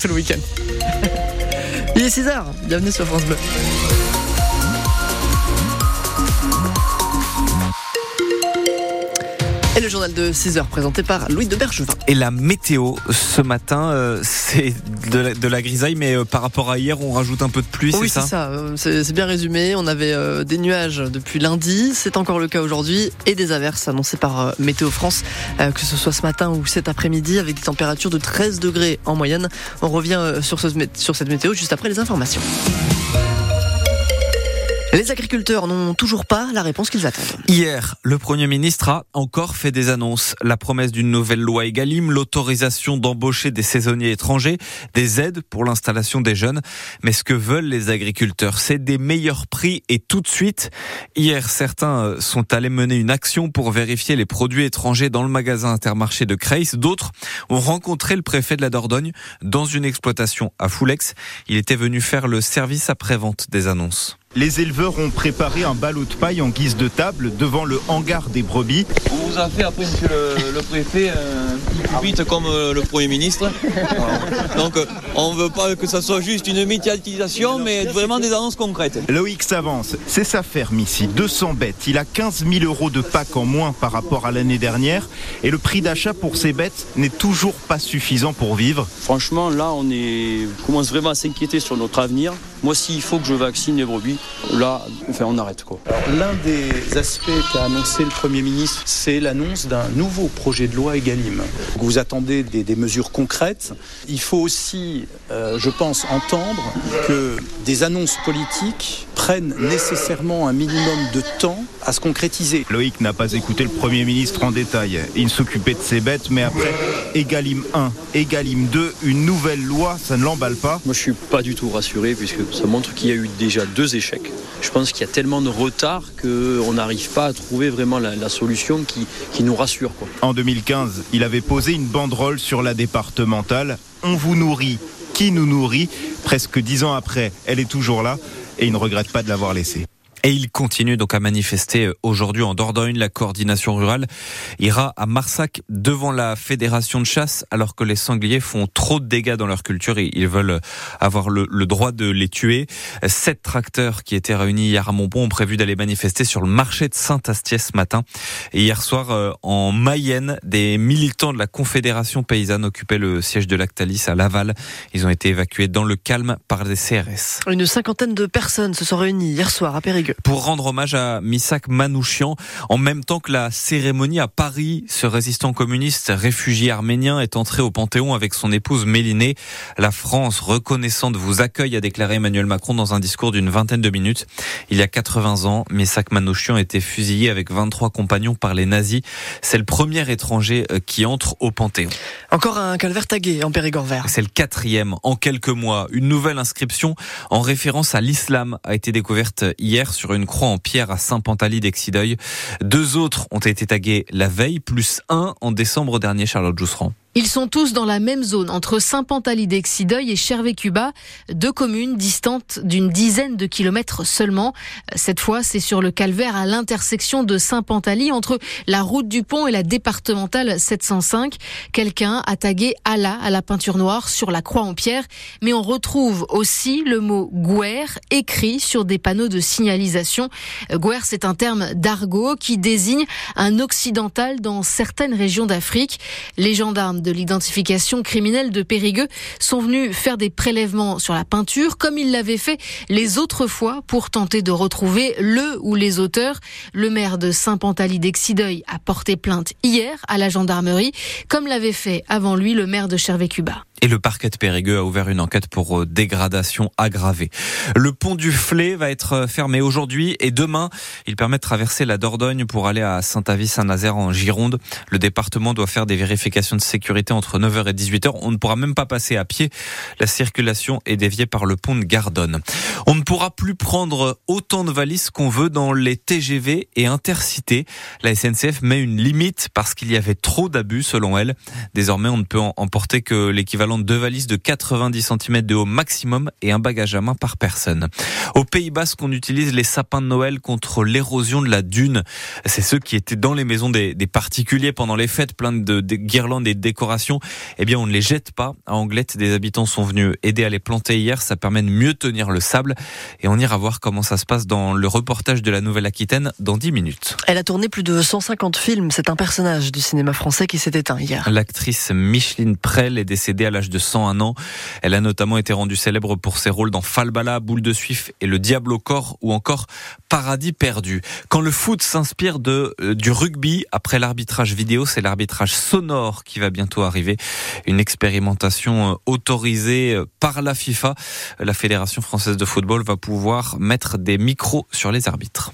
tout le week-end. Il est 6h, bienvenue sur France Bleu. Le journal de 6h présenté par Louis de Bergevin. Et la météo ce matin, euh, c'est de, la- de la grisaille, mais euh, par rapport à hier, on rajoute un peu de pluie, oui, c'est ça ça. euh, C'est c'est bien résumé. On avait euh, des nuages depuis lundi. C'est encore le cas aujourd'hui. Et des averses annoncées par euh, Météo France, euh, que ce soit ce matin ou cet après-midi, avec des températures de 13 degrés en moyenne. On revient euh, sur, ce, sur cette météo juste après les informations. Les agriculteurs n'ont toujours pas la réponse qu'ils attendent. Hier, le Premier ministre a encore fait des annonces. La promesse d'une nouvelle loi Egalim, l'autorisation d'embaucher des saisonniers étrangers, des aides pour l'installation des jeunes. Mais ce que veulent les agriculteurs, c'est des meilleurs prix et tout de suite. Hier, certains euh, sont allés mener une action pour vérifier les produits étrangers dans le magasin intermarché de Creis. D'autres ont rencontré le préfet de la Dordogne dans une exploitation à Foulex. Il était venu faire le service après-vente des annonces. Les éleveurs ont préparé un ballot de paille en guise de table devant le hangar des brebis. On vous a fait après, monsieur le, le préfet, un petit pupitre comme euh, le Premier ministre. Voilà. Donc, euh, on ne veut pas que ça soit juste une médiatisation, mais vraiment des annonces concrètes. Loïc s'avance, c'est sa ferme ici, 200 bêtes. Il a 15 000 euros de PAC en moins par rapport à l'année dernière et le prix d'achat pour ces bêtes n'est toujours pas suffisant pour vivre. Franchement, là, on est, on commence vraiment à s'inquiéter sur notre avenir. Moi, s'il faut que je vaccine les brebis, là, enfin, on arrête quoi. L'un des aspects qu'a annoncé le Premier ministre, c'est l'annonce d'un nouveau projet de loi Egalim. Vous attendez des, mesures concrètes. Il faut aussi, euh, je pense, entendre que des annonces politiques prennent nécessairement un minimum de temps à se concrétiser. Loïc n'a pas écouté le Premier ministre en détail. Il s'occupait de ses bêtes, mais après, Egalim 1, Egalim 2, une nouvelle loi, ça ne l'emballe pas. Moi, je suis pas du tout rassuré puisque ça montre qu'il y a eu déjà deux échecs. Je pense qu'il y a tellement de retard qu'on n'arrive pas à trouver vraiment la, la solution qui, qui nous rassure. Quoi. En 2015, il avait posé une banderole sur la départementale. On vous nourrit, qui nous nourrit? Presque dix ans après, elle est toujours là et il ne regrette pas de l'avoir laissée. Et il continue donc à manifester aujourd'hui en Dordogne. La coordination rurale ira à Marsac devant la fédération de chasse alors que les sangliers font trop de dégâts dans leur culture et ils veulent avoir le, droit de les tuer. Sept tracteurs qui étaient réunis hier à Montpont ont prévu d'aller manifester sur le marché de Saint-Astiès ce matin. Et hier soir, euh, en Mayenne, des militants de la Confédération paysanne occupaient le siège de Lactalis à Laval. Ils ont été évacués dans le calme par des CRS. Une cinquantaine de personnes se sont réunies hier soir à Périgueux. Pour rendre hommage à Misak Manouchian en même temps que la cérémonie à Paris. Ce résistant communiste réfugié arménien est entré au Panthéon avec son épouse Mélinée. La France, reconnaissante, vous accueille, a déclaré Emmanuel Macron dans un discours d'une vingtaine de minutes. Il y a 80 ans, Misak Manouchian était fusillé avec 23 compagnons par les nazis. C'est le premier étranger euh, qui entre au Panthéon. Encore un calvaire tagué en Périgord vert. C'est le quatrième en quelques mois. Une nouvelle inscription en référence à l'islam a été découverte hier sur une croix en pierre à Saint-Pantaly d'Exideuil. Deux autres ont été tagués la veille, plus un en décembre dernier, Charlotte Jousserand. Ils sont tous dans la même zone, entre Saint-Pantaly d'Exideuil et Chervé-Cuba, deux communes distantes d'une dizaine de kilomètres seulement. Cette fois, c'est sur le calvaire à l'intersection de Saint-Pantaly, entre la route du pont et la départementale 705. Quelqu'un a tagué Allah à la peinture noire sur la croix en pierre, mais on retrouve aussi le mot Gouer écrit sur des panneaux de signalisation. Gouer, c'est un terme d'argot qui désigne un occidental dans certaines régions d'Afrique. Les gendarmes de l'identification criminelle de Périgueux sont venus faire des prélèvements sur la peinture comme ils l'avaient fait les autres fois pour tenter de retrouver le ou les auteurs. Le maire de Saint-Pantaly d'Exideuil a porté plainte hier à la gendarmerie comme l'avait fait avant lui le maire de Chervé-Cuba. Et le parquet de Périgueux a ouvert une enquête pour euh, dégradation aggravée. Le pont du Flé va être fermé aujourd'hui et demain. Il permet de traverser la Dordogne pour aller à Saint-Avis-Saint-Nazaire en Gironde. Le département doit faire des vérifications de sécurité entre 9h et 18h. On ne pourra même pas passer à pied. La circulation est déviée par le pont de Gardonne. On ne pourra plus prendre autant de valises qu'on veut dans les TGV et intercités. La SNCF met une limite parce qu'il y avait trop d'abus selon elle. Désormais, on ne peut emporter que l'équivalent guirlandes, deux valises de 90 cm de haut maximum et un bagage à main par personne. Au Pays Basque, on utilise les sapins de Noël contre l'érosion de la dune. C'est ceux qui étaient dans les maisons des, particuliers pendant les fêtes, plein de, guirlandes et de décorations. Eh bien, on ne les jette pas. À Anglette, des habitants sont venus aider à les planter hier. Ça permet de mieux tenir le sable. Et on ira voir comment ça se passe dans le reportage de la Nouvelle-Aquitaine dans 10 minutes. Elle a tourné plus de 150 films. C'est un personnage du cinéma français qui s'est éteint hier. L'actrice Micheline Prel est décédée à de 101 ans. Elle a notamment été rendue célèbre pour ses rôles dans Falbala, Boule de Suif et Le Diable au corps ou encore Paradis perdu. Quand le foot s'inspire de euh, du rugby après l'arbitrage vidéo, c'est l'arbitrage sonore qui va bientôt arriver. Une expérimentation euh, autorisée euh, par la FIFA. La Fédération française de football va pouvoir mettre des micros sur les arbitres.